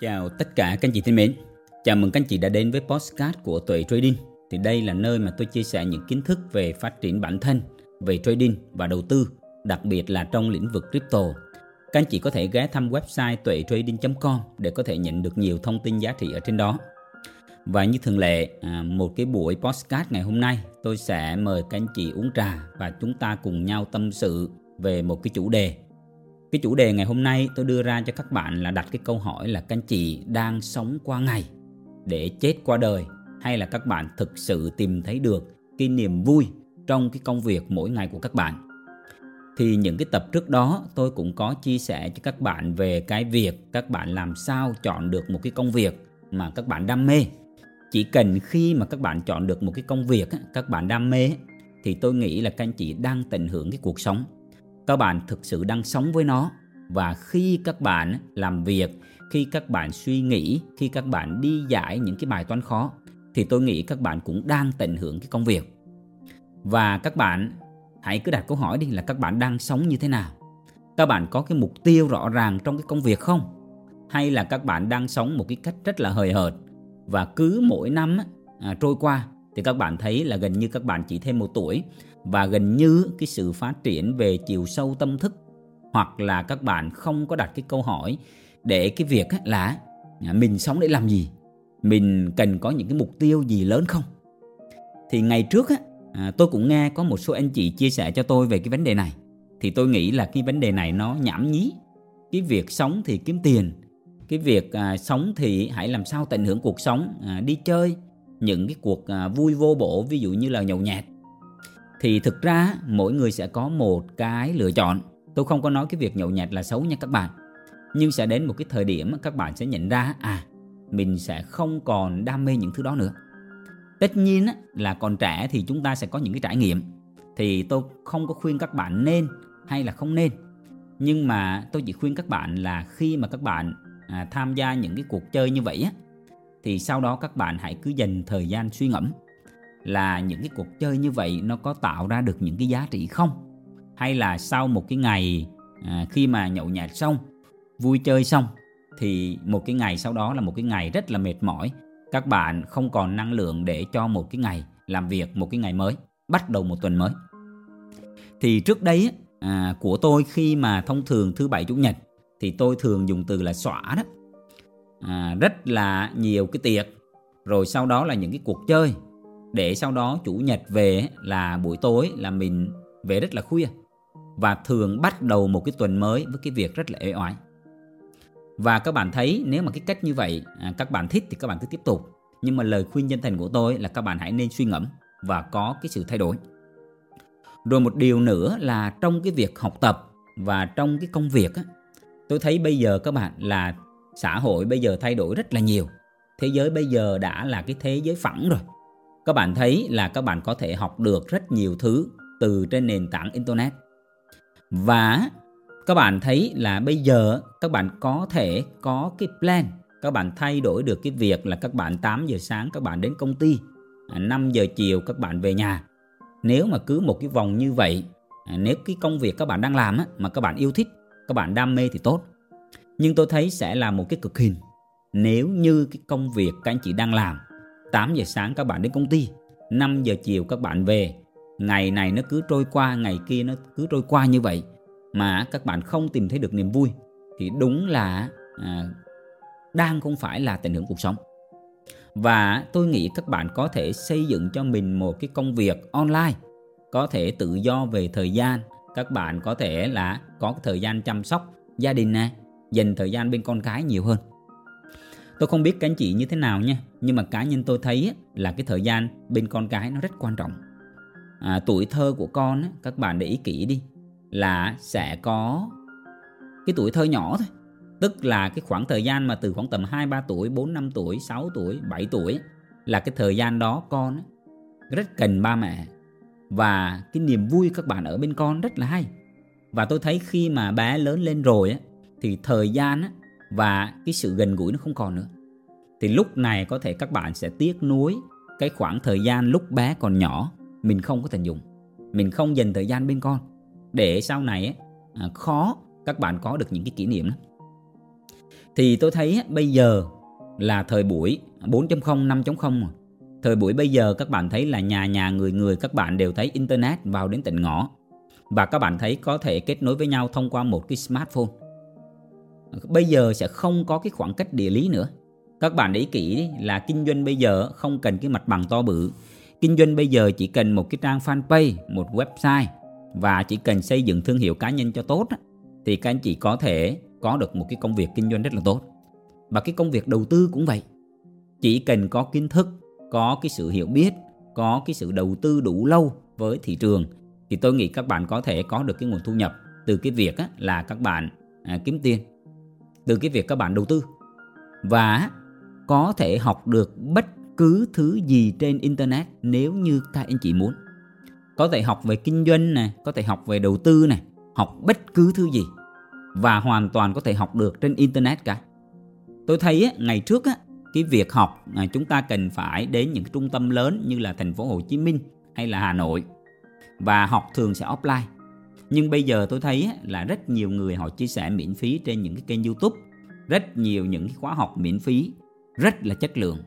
Chào tất cả các anh chị thân mến. Chào mừng các anh chị đã đến với podcast của Tuệ Trading. Thì đây là nơi mà tôi chia sẻ những kiến thức về phát triển bản thân, về trading và đầu tư, đặc biệt là trong lĩnh vực crypto. Các anh chị có thể ghé thăm website tuetrading.com để có thể nhận được nhiều thông tin giá trị ở trên đó. Và như thường lệ, à, một cái buổi podcast ngày hôm nay tôi sẽ mời các anh chị uống trà và chúng ta cùng nhau tâm sự về một cái chủ đề cái chủ đề ngày hôm nay tôi đưa ra cho các bạn là đặt cái câu hỏi là các anh chị đang sống qua ngày để chết qua đời, hay là các bạn thực sự tìm thấy được cái niềm vui trong cái công việc mỗi ngày của các bạn. Thì những cái tập trước đó tôi cũng có chia sẻ cho các bạn về cái việc các bạn làm sao chọn được một cái công việc mà các bạn đam mê. Chỉ cần khi mà các bạn chọn được một cái công việc các bạn đam mê thì tôi nghĩ là các anh chị đang tận hưởng cái cuộc sống các bạn thực sự đang sống với nó. Và khi các bạn làm việc khi các bạn suy nghĩ khi các bạn đi giải những cái bài toán khó thì tôi nghĩ các bạn cũng đang tận hưởng cái công việc. Và các bạn hãy cứ đặt câu hỏi đi là các bạn đang sống như thế nào? Các bạn có cái mục tiêu rõ ràng trong cái công việc không? Hay là các bạn đang sống một cái cách rất là hời hợt? Và cứ mỗi năm à, trôi qua thì các bạn thấy là gần như các bạn chỉ thêm một tuổi và gần như cái sự phát triển về chiều sâu tâm thức hoặc là các bạn không có đặt cái câu hỏi để cái việc là à, mình sống để làm gì? Mình cần có những cái mục tiêu gì lớn không? Thì ngày trước á, à, tôi cũng nghe có một số anh chị chia sẻ cho tôi về cái vấn đề này. Thì tôi nghĩ là cái vấn đề này nó nhảm nhí. Cái việc sống thì kiếm tiền cái việc à, sống thì hãy làm sao tận hưởng cuộc sống à, đi chơi những cái cuộc à, vui vô bổ ví dụ như là nhậu nhẹt thì thực ra mỗi người sẽ có một cái lựa chọn. Tôi không có nói cái việc nhậu nhẹt là xấu nha các bạn. Nhưng sẽ đến một cái thời điểm các bạn sẽ nhận ra à mình sẽ không còn đam mê những thứ đó nữa. Tất nhiên là còn trẻ thì chúng ta sẽ có những cái trải nghiệm. Thì tôi không có khuyên các bạn nên hay là không nên. Nhưng mà tôi chỉ khuyên các bạn là khi mà các bạn à, tham gia những cái cuộc chơi như vậy á thì sau đó các bạn hãy cứ dành thời gian suy ngẫm là những cái cuộc chơi như vậy nó có tạo ra được những cái giá trị không? Hay là sau một cái ngày à, khi mà nhậu nhạt xong vui chơi xong thì một cái ngày sau đó là một cái ngày rất là mệt mỏi. Các bạn không còn năng lượng để cho một cái ngày làm việc một cái ngày mới bắt đầu một tuần mới. Thì trước đây à, của tôi khi mà thông thường thứ bảy chủ nhật thì tôi thường dùng từ là xõa đó. À, rất là nhiều cái tiệc rồi sau đó là những cái cuộc chơi để sau đó chủ nhật về là buổi tối là mình về rất là khuya. Và thường bắt đầu một cái tuần mới với cái việc rất là ế oải. Và các bạn thấy nếu mà cái cách như vậy à, các bạn thích thì các bạn cứ tiếp tục. Nhưng mà lời khuyên chân thành của tôi là các bạn hãy nên suy ngẫm và có cái sự thay đổi. Rồi một điều nữa là trong cái việc học tập và trong cái công việc á, tôi thấy bây giờ các bạn là xã hội bây giờ thay đổi rất là nhiều. Thế giới bây giờ đã là cái thế giới phẳng rồi các bạn thấy là các bạn có thể học được rất nhiều thứ từ trên nền tảng internet và các bạn thấy là bây giờ các bạn có thể có cái plan các bạn thay đổi được cái việc là các bạn 8 giờ sáng các bạn đến công ty 5 giờ chiều các bạn về nhà nếu mà cứ một cái vòng như vậy nếu cái công việc các bạn đang làm mà các bạn yêu thích các bạn đam mê thì tốt nhưng tôi thấy sẽ là một cái cực hình nếu như cái công việc các anh chị đang làm 8 giờ sáng các bạn đến công ty 5 giờ chiều các bạn về. Ngày này nó cứ trôi qua Ngày kia nó cứ trôi qua như vậy Mà các bạn không tìm thấy được niềm vui. Thì đúng là à, Đang không phải là tình hưởng cuộc sống. Và tôi nghĩ các bạn có thể xây dựng cho mình một cái công việc online Có thể tự do về thời gian. Các bạn có thể là có thời gian chăm sóc gia đình nè Dành thời gian bên con cái nhiều hơn. Tôi không biết các anh chị như thế nào nha Nhưng mà cá nhân tôi thấy là cái thời gian bên con cái nó rất quan trọng. À, Tuổi thơ của con các bạn để ý kỹ đi Là sẽ có cái tuổi thơ nhỏ thôi. Tức là cái khoảng thời gian mà từ khoảng tầm 2-3 tuổi, 4-5 tuổi, 6 tuổi, 7 tuổi Là cái thời gian đó con rất cần ba mẹ. Và cái niềm vui các bạn ở bên con rất là hay. Và tôi thấy khi mà bé lớn lên rồi Thì thời gian và cái sự gần gũi nó không còn nữa. Thì lúc này có thể các bạn sẽ tiếc nuối cái khoảng thời gian lúc bé còn nhỏ mình không có tận dụng. Mình không dành thời gian bên con. Để sau này ấy, à, khó các bạn có được những cái kỷ niệm đó thì tôi thấy bây giờ là thời buổi 4.0 5.0 rồi. Thời buổi bây giờ các bạn thấy là nhà nhà người người các bạn đều thấy internet vào đến tận ngõ. Và các bạn thấy có thể kết nối với nhau thông qua một cái smartphone bây giờ sẽ không có cái khoảng cách địa lý nữa. Các bạn để ý kỹ là kinh doanh bây giờ không cần cái mặt bằng to bự. Kinh doanh bây giờ chỉ cần một cái trang fanpage, một website và chỉ cần xây dựng thương hiệu cá nhân cho tốt thì các anh chị có thể có được một cái công việc kinh doanh rất là tốt. Và cái công việc đầu tư cũng vậy. Chỉ cần có kiến thức, có cái sự hiểu biết, có cái sự đầu tư đủ lâu với thị trường thì tôi nghĩ các bạn có thể có được cái nguồn thu nhập từ cái việc là các bạn à, kiếm tiền từ cái việc các bạn đầu tư. Và có thể học được bất cứ thứ gì trên internet nếu như các anh chị muốn. Có thể học về kinh doanh này có thể học về đầu tư này học bất cứ thứ gì. Và hoàn toàn có thể học được trên internet cả. Tôi thấy ngày trước á, cái việc học à, chúng ta cần phải đến những trung tâm lớn như là thành phố Hồ Chí Minh hay là Hà Nội. Và học thường sẽ offline nhưng bây giờ tôi thấy là rất nhiều người họ chia sẻ miễn phí trên những cái kênh YouTube. Rất nhiều những cái khóa học miễn phí rất là chất lượng.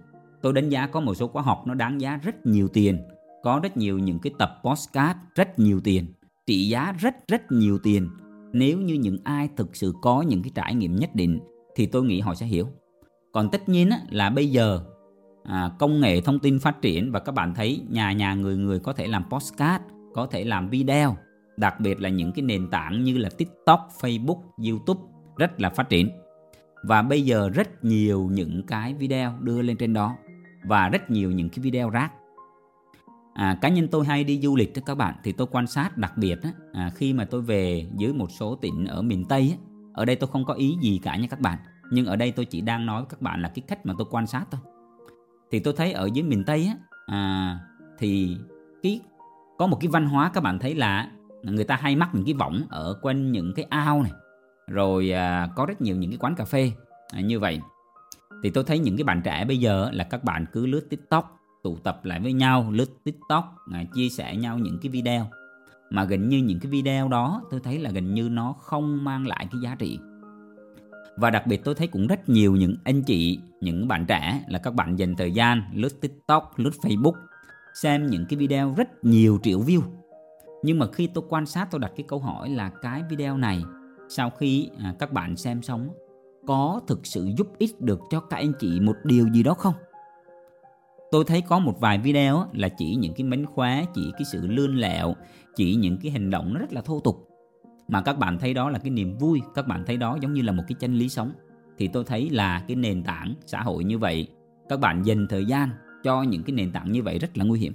Tôi đánh giá có một số khóa học nó đáng giá rất nhiều tiền. Có rất nhiều những cái tập postcard rất nhiều tiền. Trị giá rất rất nhiều tiền. Nếu như những ai thực sự có những cái trải nghiệm nhất định thì tôi nghĩ họ sẽ hiểu. Còn tất nhiên là bây giờ à, công nghệ thông tin phát triển và các bạn thấy nhà nhà người người có thể làm postcard có thể làm video đặc biệt là những cái nền tảng như là tiktok facebook youtube rất là phát triển. Và bây giờ rất nhiều những cái video đưa lên trên đó và rất nhiều những cái video rác. À, cá nhân tôi hay đi du lịch đó các bạn thì tôi quan sát đặc biệt á, à, khi mà tôi về dưới một số tỉnh ở miền tây á, ở đây tôi không có ý gì cả nha các bạn. Nhưng ở đây tôi chỉ đang nói với các bạn là cái cách mà tôi quan sát thôi. Thì tôi thấy ở dưới miền tây á à, thì cái có một cái văn hóa các bạn thấy là người ta hay mắc những cái võng ở quanh những cái ao này. Rồi à, có rất nhiều những cái quán cà phê. À, như vậy thì tôi thấy những cái bạn trẻ bây giờ là các bạn cứ lướt tiktok tụ tập lại với nhau lướt tiktok à, chia sẻ nhau những cái video. Mà gần như những cái video đó tôi thấy là gần như nó không mang lại cái giá trị. Và đặc biệt tôi thấy cũng rất nhiều những anh chị những bạn trẻ là các bạn dành thời gian lướt tiktok lướt facebook xem những cái video rất nhiều triệu view nhưng mà khi tôi quan sát tôi đặt cái câu hỏi là cái video này sau khi à, các bạn xem xong có thực sự giúp ích được cho các anh chị một điều gì đó không? Tôi thấy có một vài video là chỉ những cái mánh khóa chỉ cái sự lươn lẹo chỉ những cái hành động nó rất là thô tục. Mà các bạn thấy đó là cái niềm vui các bạn thấy đó giống như là một cái chân lý sống. Thì tôi thấy là cái nền tảng xã hội như vậy các bạn dành thời gian cho những cái nền tảng như vậy rất là nguy hiểm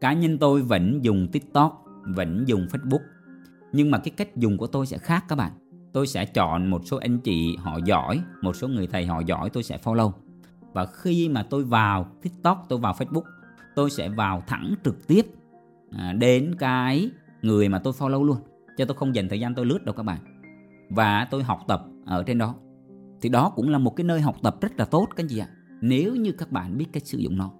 cá nhân tôi vẫn dùng tiktok, vẫn dùng facebook. Nhưng mà cái cách dùng của tôi sẽ khác các bạn. Tôi sẽ chọn một số anh chị họ giỏi, một số người thầy họ giỏi tôi sẽ follow. Và khi mà tôi vào tiktok, tôi vào facebook, tôi sẽ vào thẳng trực tiếp à, đến cái người mà tôi follow luôn. Cho tôi không dành thời gian tôi lướt đâu các bạn. Và tôi học tập ở trên đó. Thì đó cũng là một cái nơi học tập rất là tốt các anh chị ạ. Nếu như các bạn biết cách sử dụng nó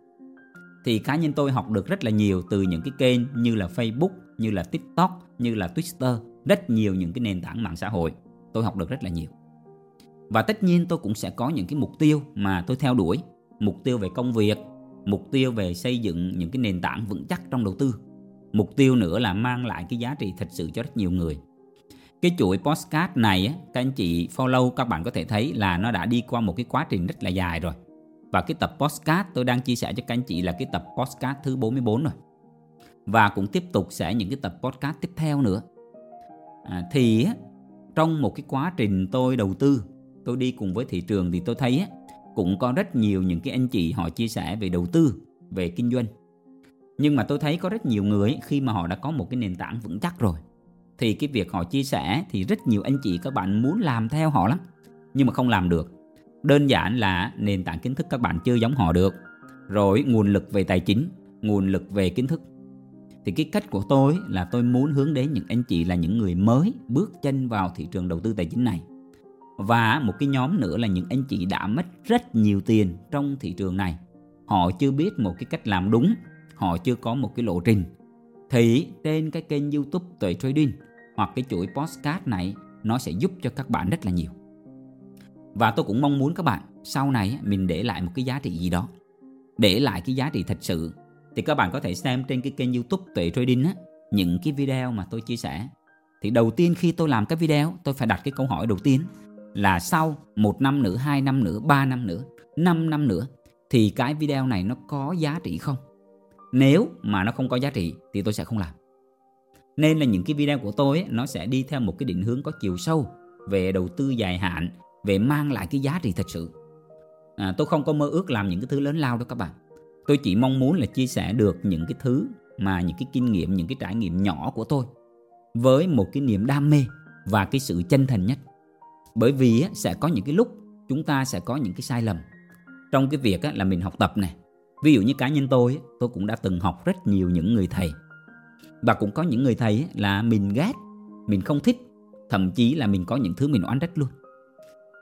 thì cá nhân tôi học được rất là nhiều từ những cái kênh như là Facebook, như là TikTok, như là Twitter, rất nhiều những cái nền tảng mạng xã hội. Tôi học được rất là nhiều. Và tất nhiên tôi cũng sẽ có những cái mục tiêu mà tôi theo đuổi, mục tiêu về công việc, mục tiêu về xây dựng những cái nền tảng vững chắc trong đầu tư. Mục tiêu nữa là mang lại cái giá trị thật sự cho rất nhiều người. Cái chuỗi postcard này các anh chị follow các bạn có thể thấy là nó đã đi qua một cái quá trình rất là dài rồi và cái tập podcast tôi đang chia sẻ cho các anh chị là cái tập podcast thứ 44 rồi. Và cũng tiếp tục sẽ những cái tập podcast tiếp theo nữa. À, thì trong một cái quá trình tôi đầu tư, tôi đi cùng với thị trường thì tôi thấy cũng có rất nhiều những cái anh chị họ chia sẻ về đầu tư, về kinh doanh. Nhưng mà tôi thấy có rất nhiều người khi mà họ đã có một cái nền tảng vững chắc rồi thì cái việc họ chia sẻ thì rất nhiều anh chị các bạn muốn làm theo họ lắm nhưng mà không làm được đơn giản là nền tảng kiến thức các bạn chưa giống họ được. Rồi nguồn lực về tài chính, nguồn lực về kiến thức. Thì cái cách của tôi là tôi muốn hướng đến những anh chị là những người mới bước chân vào thị trường đầu tư tài chính này. Và một cái nhóm nữa là những anh chị đã mất rất nhiều tiền trong thị trường này. Họ chưa biết một cái cách làm đúng, họ chưa có một cái lộ trình. Thì trên cái kênh youtube tuệ trading hoặc cái chuỗi postcard này, nó sẽ giúp cho các bạn rất là nhiều và tôi cũng mong muốn các bạn sau này mình để lại một cái giá trị gì đó. Để lại cái giá trị thật sự. Thì các bạn có thể xem trên cái kênh youtube tuệ trading á những cái video mà tôi chia sẻ. Thì đầu tiên khi tôi làm cái video tôi phải đặt cái câu hỏi đầu tiên là sau một năm nữa hai năm nữa ba năm nữa năm năm nữa thì cái video này nó có giá trị không? Nếu mà nó không có giá trị thì tôi sẽ không làm. Nên là những cái video của tôi ấy, nó sẽ đi theo một cái định hướng có chiều sâu về đầu tư dài hạn về mang lại cái giá trị thật sự. À, tôi không có mơ ước làm những cái thứ lớn lao đâu các bạn. Tôi chỉ mong muốn là chia sẻ được những cái thứ mà những cái kinh nghiệm những cái trải nghiệm nhỏ của tôi với một cái niềm đam mê và cái sự chân thành nhất. Bởi vì sẽ có những cái lúc chúng ta sẽ có những cái sai lầm. Trong cái việc là mình học tập này ví dụ như cá nhân tôi tôi cũng đã từng học rất nhiều những người thầy. Và cũng có những người thầy là mình ghét mình không thích thậm chí là mình có những thứ mình oán trách luôn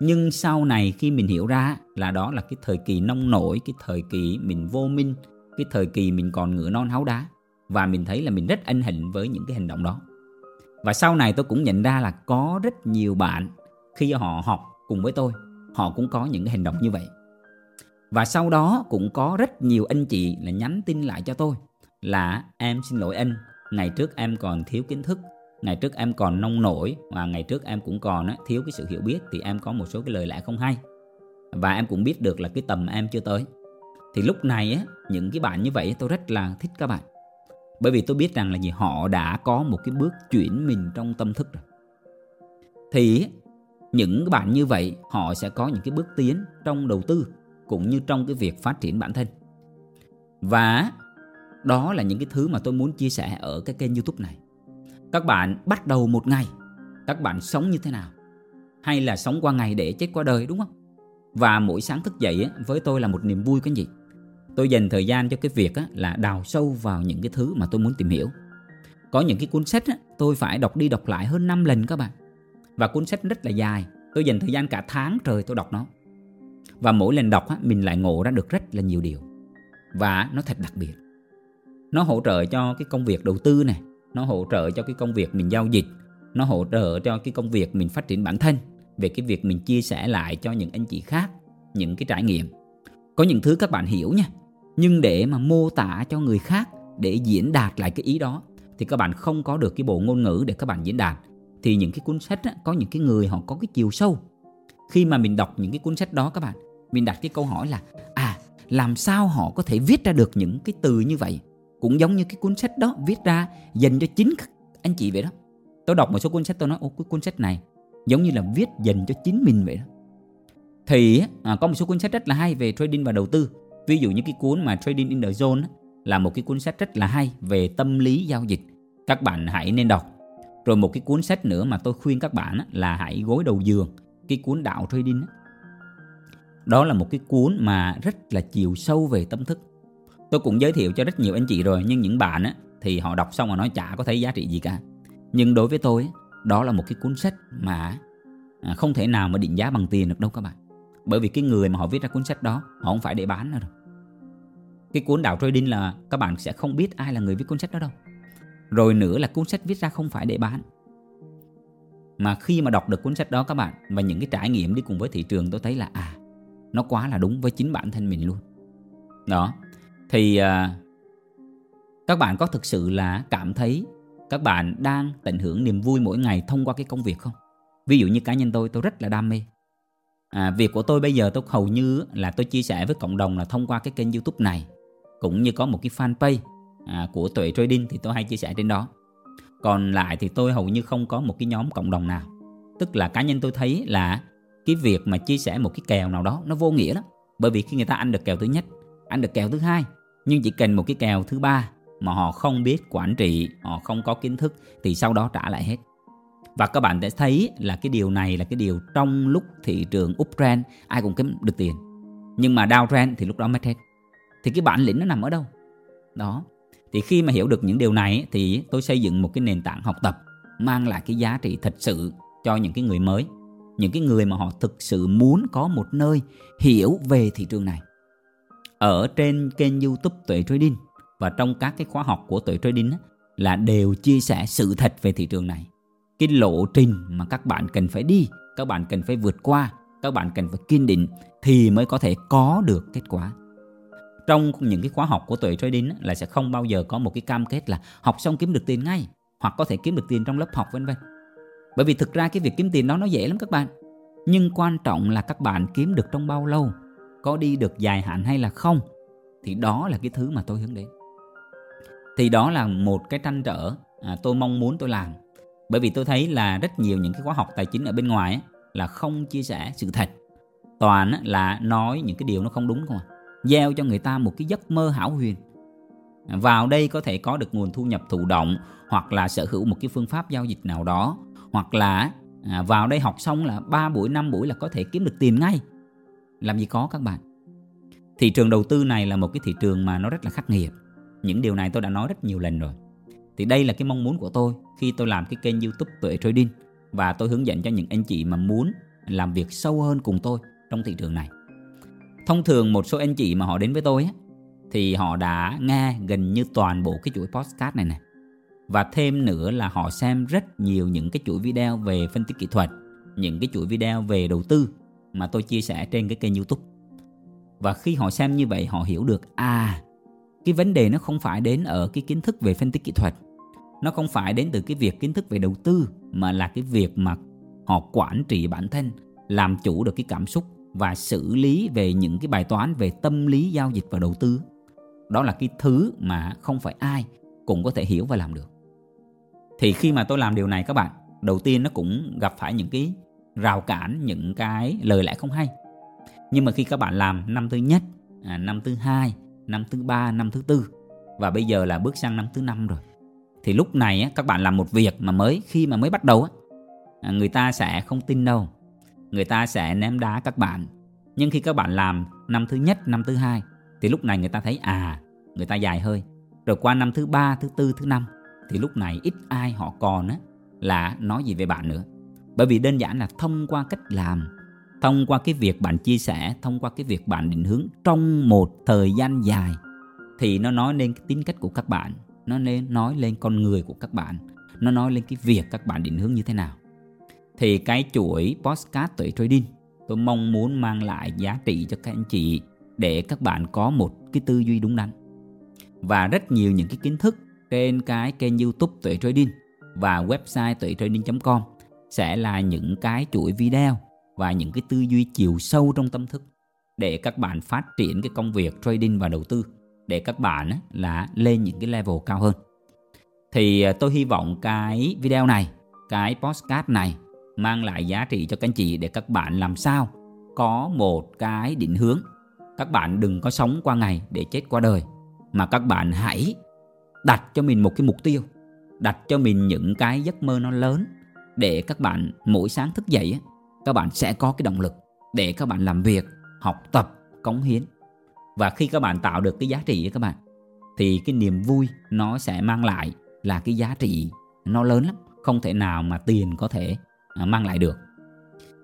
nhưng sau này khi mình hiểu ra là đó là cái thời kỳ nông nổi, cái thời kỳ mình vô minh, cái thời kỳ mình còn ngựa non háu đá, và mình thấy là mình rất ân hận với những cái hành động đó. Và sau này tôi cũng nhận ra là có rất nhiều bạn khi họ học cùng với tôi, họ cũng có những cái hành động như vậy. Và sau đó cũng có rất nhiều anh chị là nhắn tin lại cho tôi là, em xin lỗi anh, ngày trước em còn thiếu kiến thức ngày trước em còn nông nổi và ngày trước em cũng còn thiếu cái sự hiểu biết thì em có một số cái lời lẽ không hay. Và em cũng biết được là cái tầm em chưa tới. Thì lúc này á, những cái bạn như vậy tôi rất là thích các bạn. Bởi vì tôi biết rằng là gì, họ đã có một cái bước chuyển mình trong tâm thức rồi. Thì những bạn như vậy, họ sẽ có những cái bước tiến trong đầu tư cũng như trong cái việc phát triển bản thân. Và đó là những cái thứ mà tôi muốn chia sẻ ở cái kênh youtube này các bạn bắt đầu một ngày. Các bạn sống như thế nào? Hay là sống qua ngày để chết qua đời, đúng không? Và mỗi sáng thức dậy với tôi là một niềm vui cái gì? Tôi dành thời gian cho cái việc là đào sâu vào những cái thứ mà tôi muốn tìm hiểu. Có những cái cuốn sách tôi phải đọc đi đọc lại hơn 5 lần các bạn. Và cuốn sách rất là dài. Tôi dành thời gian cả tháng trời tôi đọc nó. Và mỗi lần đọc mình lại ngộ ra được rất là nhiều điều. Và nó thật đặc biệt. Nó hỗ trợ cho cái công việc đầu tư này nó hỗ trợ cho cái công việc mình giao dịch. Nó hỗ trợ cho cái công việc mình phát triển bản thân về cái việc mình chia sẻ lại cho những anh chị khác những cái trải nghiệm. Có những thứ các bạn hiểu nha nhưng để mà mô tả cho người khác để diễn đạt lại cái ý đó thì các bạn không có được cái bộ ngôn ngữ để các bạn diễn đạt. Thì những cái cuốn sách á, có những cái người họ có cái chiều sâu. Khi mà mình đọc những cái cuốn sách đó các bạn mình đặt cái câu hỏi là à làm sao họ có thể viết ra được những cái từ như vậy? Cũng giống như cái cuốn sách đó viết ra dành cho chính anh chị vậy đó. Tôi đọc một số cuốn sách tôi nói ô cái cuốn sách này giống như là viết dành cho chính mình vậy đó. Thì à, có một số cuốn sách rất là hay về trading và đầu tư. Ví dụ như cái cuốn mà trading in the zone là một cái cuốn sách rất là hay về tâm lý giao dịch. Các bạn hãy nên đọc. Rồi một cái cuốn sách nữa mà tôi khuyên các bạn là hãy gối đầu giường. Cái cuốn đạo trading đó là một cái cuốn mà rất là chiều sâu về tâm thức tôi cũng giới thiệu cho rất nhiều anh chị rồi nhưng những bạn á, thì họ đọc xong mà nói chả có thấy giá trị gì cả. Nhưng đối với tôi đó là một cái cuốn sách mà à, không thể nào mà định giá bằng tiền được đâu các bạn. Bởi vì cái người mà họ viết ra cuốn sách đó họ không phải để bán nữa rồi cái cuốn đạo trading là các bạn sẽ không biết ai là người viết cuốn sách đó đâu. Rồi nữa là cuốn sách viết ra không phải để bán. Mà khi mà đọc được cuốn sách đó các bạn và những cái trải nghiệm đi cùng với thị trường tôi thấy là à nó quá là đúng với chính bản thân mình luôn. Đó thì à, các bạn có thực sự là cảm thấy các bạn đang tận hưởng niềm vui mỗi ngày thông qua cái công việc không? Ví dụ như cá nhân tôi tôi rất là đam mê. À, việc của tôi bây giờ tôi hầu như là tôi chia sẻ với cộng đồng là thông qua cái kênh youtube này cũng như có một cái fanpage à, của tuệ trading thì tôi hay chia sẻ trên đó. Còn lại thì tôi hầu như không có một cái nhóm cộng đồng nào. Tức là cá nhân tôi thấy là cái việc mà chia sẻ một cái kèo nào đó nó vô nghĩa lắm. Bởi vì khi người ta ăn được kèo thứ nhất anh được kèo thứ hai, nhưng chỉ cần một cái kèo thứ ba mà họ không biết quản trị, họ không có kiến thức, thì sau đó trả lại hết. Và các bạn sẽ thấy là cái điều này là cái điều trong lúc thị trường uptrend ai cũng kiếm được tiền. Nhưng mà downtrend thì lúc đó mất hết. Thì cái bản lĩnh nó nằm ở đâu? Đó. Thì khi mà hiểu được những điều này thì tôi xây dựng một cái nền tảng học tập mang lại cái giá trị thật sự cho những cái người mới, những cái người mà họ thực sự muốn có một nơi hiểu về thị trường này ở trên kênh youtube tuệ trading và trong các cái khóa học của tuệ trading là đều chia sẻ sự thật về thị trường này. Cái lộ trình mà các bạn cần phải đi, các bạn cần phải vượt qua, các bạn cần phải kiên định thì mới có thể có được kết quả. Trong những cái khóa học của tuệ trading là sẽ không bao giờ có một cái cam kết là học xong kiếm được tiền ngay, hoặc có thể kiếm được tiền trong lớp học, vân vân. Bởi vì thực ra cái việc kiếm tiền đó nó dễ lắm các bạn. Nhưng quan trọng là các bạn kiếm được trong bao lâu có đi được dài hạn hay là không thì đó là cái thứ mà tôi hướng đến. Thì đó là một cái trăn trở à, tôi mong muốn tôi làm. Bởi vì tôi thấy là rất nhiều những cái khóa học tài chính ở bên ngoài ấy, là không chia sẻ sự thật. Toàn là nói những cái điều nó không đúng không à gieo cho người ta một cái giấc mơ hảo huyền. Vào đây có thể có được nguồn thu nhập thụ động hoặc là sở hữu một cái phương pháp giao dịch nào đó hoặc là à, vào đây học xong là 3 buổi 5 buổi là có thể kiếm được tiền ngay làm gì có các bạn. Thị trường đầu tư này là một cái thị trường mà nó rất là khắc nghiệt. Những điều này tôi đã nói rất nhiều lần rồi. Thì đây là cái mong muốn của tôi khi tôi làm cái kênh youtube tuệ trading. Và tôi hướng dẫn cho những anh chị mà muốn làm việc sâu hơn cùng tôi trong thị trường này. Thông thường một số anh chị mà họ đến với tôi á, thì họ đã nghe gần như toàn bộ cái chuỗi podcast này này và thêm nữa là họ xem rất nhiều những cái chuỗi video về phân tích kỹ thuật những cái chuỗi video về đầu tư mà tôi chia sẻ trên cái kênh youtube. Và khi họ xem như vậy, họ hiểu được à cái vấn đề nó không phải đến ở cái kiến thức về phân tích kỹ thuật. Nó không phải đến từ cái việc kiến thức về đầu tư, mà là cái việc mà họ quản trị bản thân, làm chủ được cái cảm xúc và xử lý về những cái bài toán về tâm lý, giao dịch và đầu tư. Đó là cái thứ mà không phải ai cũng có thể hiểu và làm được. Thì khi mà tôi làm điều này các bạn, đầu tiên nó cũng gặp phải những cái rào cản những cái lời lẽ không hay. Nhưng mà khi các bạn làm năm thứ nhất à, năm thứ hai năm thứ ba năm thứ tư và bây giờ là bước sang năm thứ năm rồi thì lúc này á, các bạn làm một việc mà mới khi mà mới bắt đầu á, à, người ta sẽ không tin đâu. Người ta sẽ ném đá các bạn. Nhưng khi các bạn làm năm thứ nhất năm thứ hai thì lúc này người ta thấy à người ta dài hơi. Rồi qua năm thứ ba thứ tư thứ năm thì lúc này ít ai họ còn á là nói gì về bạn nữa bởi vì đơn giản là thông qua cách làm, thông qua cái việc bạn chia sẻ, thông qua cái việc bạn định hướng trong một thời gian dài, thì nó nói lên cái tính cách của các bạn, nó nên nói lên con người của các bạn, nó nói lên cái việc các bạn định hướng như thế nào. Thì cái chuỗi postcard tuổi trading, tôi mong muốn mang lại giá trị cho các anh chị để các bạn có một cái tư duy đúng đắn. Và rất nhiều những cái kiến thức trên cái kênh youtube tuệ trading và website tuệ trading.com sẽ là những cái chuỗi video và những cái tư duy chiều sâu trong tâm thức để các bạn phát triển cái công việc trading và đầu tư, để các bạn là lên những cái level cao hơn. Thì à, tôi hy vọng cái video này, cái postcard này mang lại giá trị cho các anh chị để các bạn làm sao có một cái định hướng. Các bạn đừng có sống qua ngày để chết qua đời, mà các bạn hãy đặt cho mình một cái mục tiêu, đặt cho mình những cái giấc mơ nó lớn để các bạn mỗi sáng thức dậy các bạn sẽ có cái động lực để các bạn làm việc học tập cống hiến. Và khi các bạn tạo được cái giá trị các bạn thì cái niềm vui nó sẽ mang lại là cái giá trị nó lớn lắm không thể nào mà tiền có thể à, mang lại được.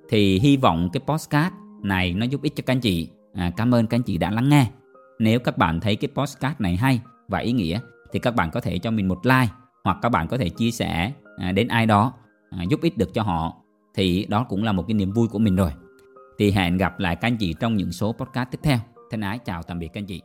Thì hy vọng cái postcard này nó giúp ích cho các anh chị. À, cảm ơn các anh chị đã lắng nghe. Nếu các bạn thấy cái postcard này hay và ý nghĩa thì các bạn có thể cho mình một like hoặc các bạn có thể chia sẻ à, đến ai đó à, giúp ích được cho họ thì đó cũng là một cái niềm vui của mình rồi. Thì hẹn gặp lại các anh chị trong những số podcast tiếp theo. Thân ái chào tạm biệt các anh chị.